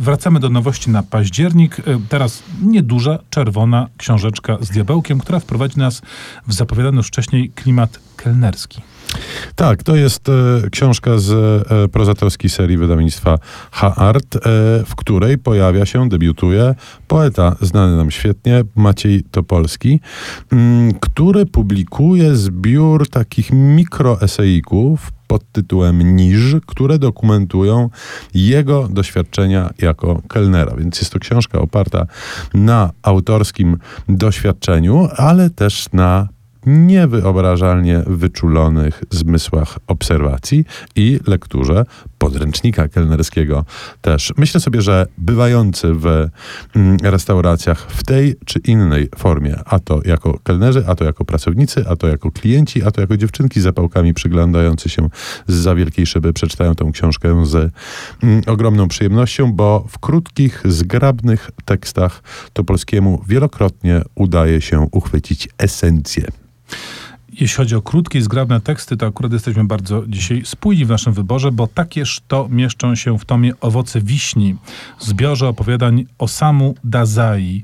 wracamy do nowości na październik. E, Teraz nieduża, czerwona książeczka z diabełkiem, która wprowadzi nas w zapowiadany już wcześniej klimat kelnerski. Tak, to jest e, książka z e, prozatorskiej serii wydawnictwa H-Art, e, w której pojawia się, debiutuje poeta znany nam świetnie, Maciej Topolski, mm, który publikuje zbiór takich mikroeseików pod tytułem Niż, które dokumentują jego doświadczenia jako kelnera. Więc jest to książka oparta na autorskim doświadczeniu, ale też na niewyobrażalnie wyczulonych zmysłach obserwacji i lekturze podręcznika kelnerskiego też. Myślę sobie, że bywający w mm, restauracjach w tej czy innej formie, a to jako kelnerzy, a to jako pracownicy, a to jako klienci, a to jako dziewczynki z zapałkami przyglądający się z za wielkiej szyby, przeczytają tę książkę z mm, ogromną przyjemnością, bo w krótkich, zgrabnych tekstach to polskiemu wielokrotnie udaje się uchwycić esencję. Jeśli chodzi o krótkie i zgrabne teksty, to akurat jesteśmy bardzo dzisiaj spójni w naszym wyborze, bo takież to mieszczą się w tomie Owoce Wiśni, zbiorze opowiadań Osamu Dazai.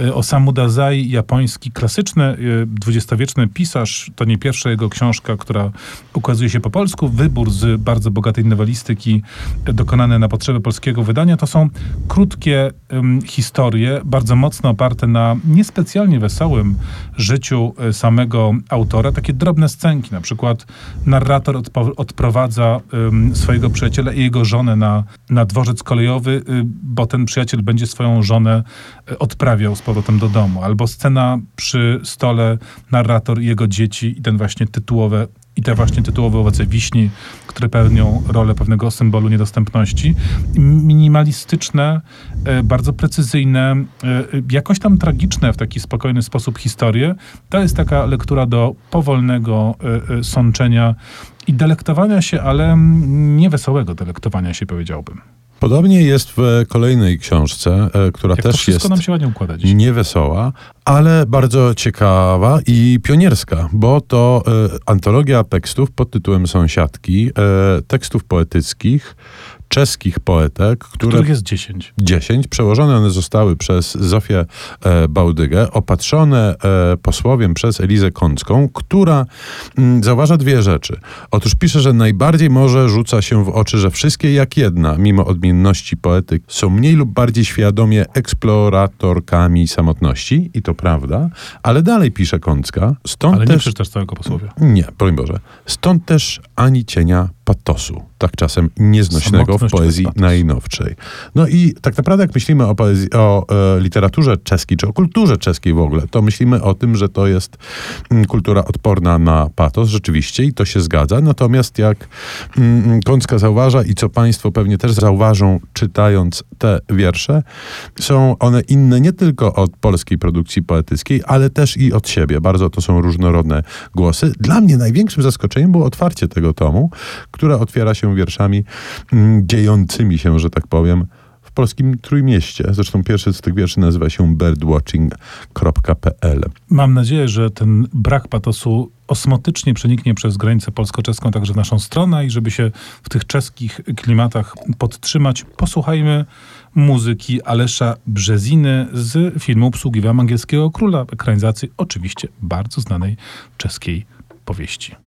E, Osamu Dazai, japoński klasyczny, e, dwudziestowieczny pisarz, to nie pierwsza jego książka, która ukazuje się po polsku, wybór z bardzo bogatej nowelistyki e, dokonany na potrzeby polskiego wydania. To są krótkie em, historie, bardzo mocno oparte na niespecjalnie wesołym życiu samego autora, takie drobne scenki, na przykład narrator odpo- odprowadza em, swojego przyjaciela i jego żonę na, na dworzec kolejowy, y, bo ten przyjaciel będzie swoją żonę y, odprawiał z powrotem do domu. Albo scena przy stole, narrator i jego dzieci i ten właśnie tytułowe i te właśnie tytułowe owoce wiśni, które pełnią rolę pewnego symbolu niedostępności. Minimalistyczne, e, bardzo precyzyjne, e, jakoś tam tragiczne w taki spokojny sposób historie. To jest taka lektura do powolnego e, sączenia i delektowania się, ale mm, niewesołego delektowania się, powiedziałbym. Podobnie jest w kolejnej książce, która Jak też wszystko jest nam się ładnie układa niewesoła, ale bardzo ciekawa i pionierska, bo to e, antologia tekstów pod tytułem Sąsiadki, e, tekstów poetyckich czeskich poetek, które Których jest 10. 10. Przełożone one zostały przez Zofię e, Bałdygę, opatrzone e, posłowiem przez Elizę Kącką, która mm, zauważa dwie rzeczy. Otóż pisze, że najbardziej może rzuca się w oczy, że wszystkie jak jedna, mimo odmienności poetyk, są mniej lub bardziej świadomie eksploratorkami samotności i to prawda, ale dalej pisze Kącka, stąd Ale nie też... przeczytasz całego posłowia. Nie, broń Boże. Stąd też ani cienia patosu, tak czasem nieznośnego w poezji najnowszej. No i tak naprawdę jak myślimy o, poezji, o e, literaturze czeskiej, czy o kulturze czeskiej w ogóle, to myślimy o tym, że to jest mm, kultura odporna na patos, rzeczywiście, i to się zgadza. Natomiast jak mm, Kącka zauważa i co państwo pewnie też zauważą, czytając te wiersze, są one inne nie tylko od polskiej produkcji poetyckiej, ale też i od siebie. Bardzo to są różnorodne głosy. Dla mnie największym zaskoczeniem było otwarcie tego tomu, które otwiera się wierszami mm, dziejącymi się, że tak powiem, w polskim Trójmieście. Zresztą pierwszy z tych wierszy nazywa się birdwatching.pl. Mam nadzieję, że ten brak patosu osmotycznie przeniknie przez granicę polsko-czeską także w naszą stronę i żeby się w tych czeskich klimatach podtrzymać, posłuchajmy muzyki Alesza Brzeziny z filmu Obsługiwałem angielskiego króla, ekranizacji oczywiście bardzo znanej czeskiej powieści.